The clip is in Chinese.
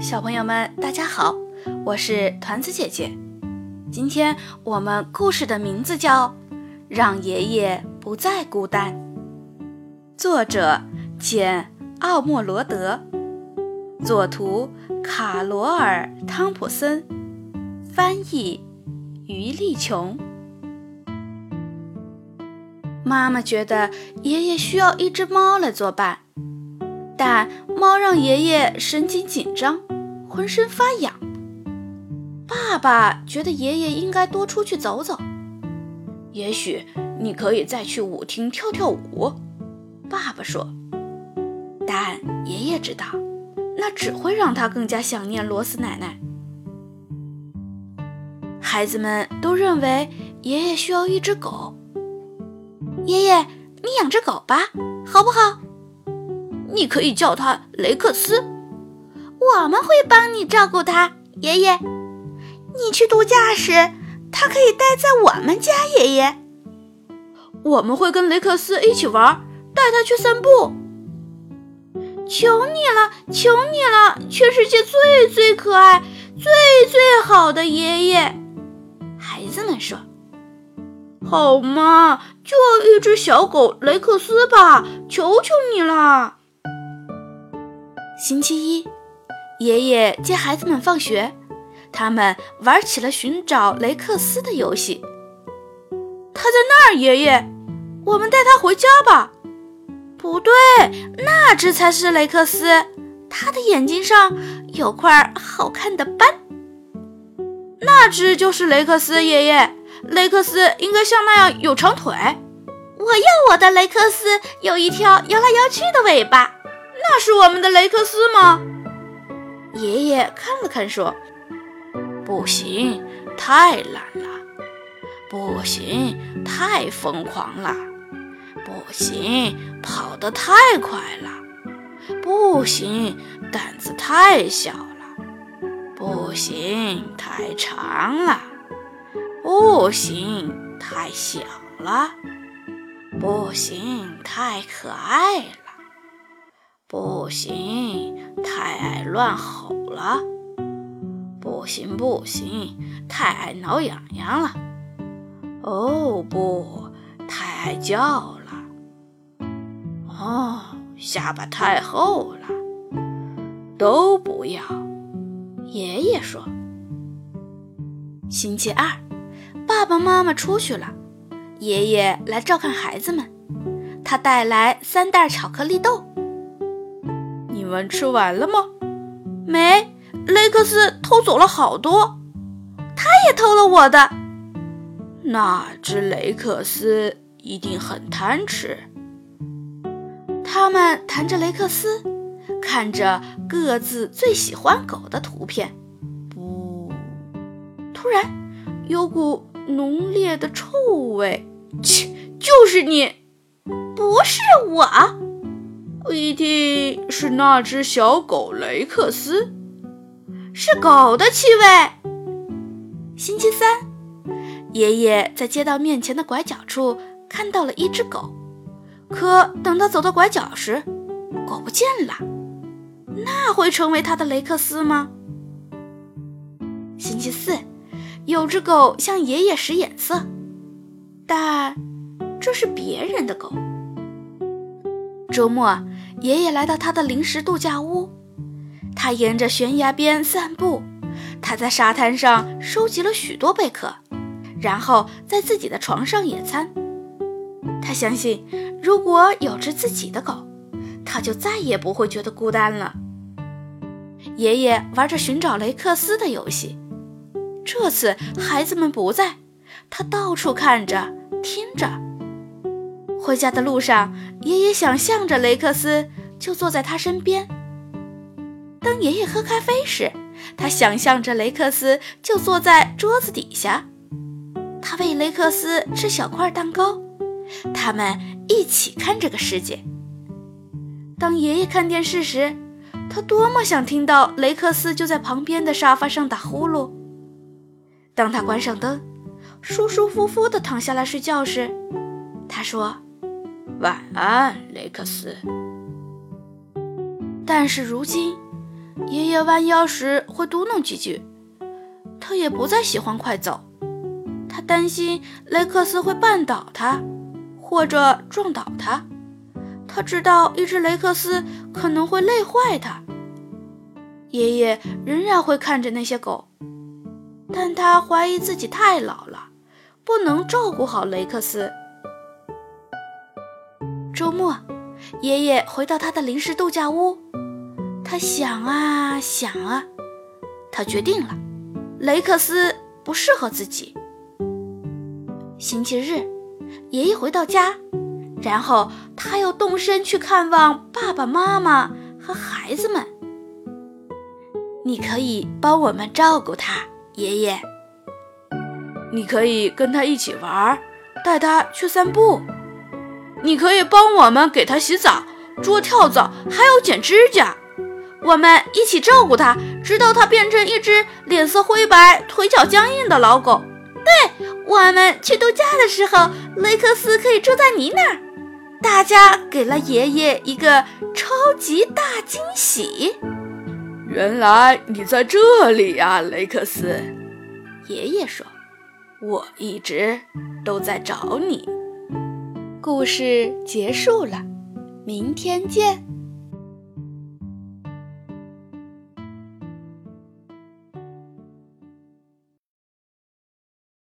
小朋友们，大家好，我是团子姐姐。今天我们故事的名字叫《让爷爷不再孤单》，作者简·奥莫罗德，作图卡罗尔·汤普森，翻译于丽琼。妈妈觉得爷爷需要一只猫来作伴，但猫让爷爷神经紧张，浑身发痒。爸爸觉得爷爷应该多出去走走，也许你可以再去舞厅跳跳舞。爸爸说，但爷爷知道，那只会让他更加想念罗斯奶奶。孩子们都认为爷爷需要一只狗。爷爷，你养只狗吧，好不好？你可以叫它雷克斯，我们会帮你照顾它。爷爷，你去度假时，它可以待在我们家。爷爷，我们会跟雷克斯一起玩，带他去散步。求你了，求你了，全世界最最可爱、最最好的爷爷！孩子们说。好吗？就要一只小狗雷克斯吧，求求你了。星期一，爷爷接孩子们放学，他们玩起了寻找雷克斯的游戏。他在那儿，爷爷，我们带他回家吧。不对，那只才是雷克斯，他的眼睛上有块好看的斑。那只就是雷克斯，爷爷。雷克斯应该像那样有长腿。我要我的雷克斯有一条摇来摇去的尾巴。那是我们的雷克斯吗？爷爷看了看，说：“不行，太懒了；不行，太疯狂了；不行，跑得太快了；不行，胆子太小了；不行，太长了。”不行，太小了；不行，太可爱了；不行，太爱乱吼了；不行，不行，太爱挠痒痒了；哦，不，太爱叫了；哦，下巴太厚了。都不要。爷爷说：“星期二。”爸爸妈妈出去了，爷爷来照看孩子们。他带来三袋巧克力豆。你们吃完了吗？没，雷克斯偷走了好多，他也偷了我的。那只雷克斯一定很贪吃。他们谈着雷克斯，看着各自最喜欢狗的图片。不，突然有股。浓烈的臭味，切，就是你，不是我，不一定是那只小狗雷克斯，是狗的气味。星期三，爷爷在街道面前的拐角处看到了一只狗，可等他走到拐角时，狗不见了，那会成为他的雷克斯吗？星期四。有只狗向爷爷使眼色，但这是别人的狗。周末，爷爷来到他的临时度假屋，他沿着悬崖边散步，他在沙滩上收集了许多贝壳，然后在自己的床上野餐。他相信，如果有只自己的狗，他就再也不会觉得孤单了。爷爷玩着寻找雷克斯的游戏。这次孩子们不在，他到处看着，听着。回家的路上，爷爷想象着雷克斯就坐在他身边。当爷爷喝咖啡时，他想象着雷克斯就坐在桌子底下。他喂雷克斯吃小块蛋糕，他们一起看这个世界。当爷爷看电视时，他多么想听到雷克斯就在旁边的沙发上打呼噜。当他关上灯，舒舒服服地躺下来睡觉时，他说：“晚安，雷克斯。”但是如今，爷爷弯腰时会嘟囔几句。他也不再喜欢快走，他担心雷克斯会绊倒他，或者撞倒他。他知道一只雷克斯可能会累坏他。爷爷仍然会看着那些狗，但他怀疑自己太老了，不能照顾好雷克斯。周末，爷爷回到他的临时度假屋，他想啊想啊，他决定了。雷克斯不适合自己。星期日，爷爷回到家，然后他又动身去看望爸爸妈妈和孩子们。你可以帮我们照顾他，爷爷。你可以跟他一起玩，带他去散步。你可以帮我们给他洗澡、捉跳蚤，还有剪指甲。我们一起照顾它，直到它变成一只脸色灰白、腿脚僵硬的老狗。对，我们去度假的时候，雷克斯可以住在你那儿。大家给了爷爷一个超级大惊喜。原来你在这里呀，雷克斯。爷爷说：“我一直都在找你。”故事结束了，明天见。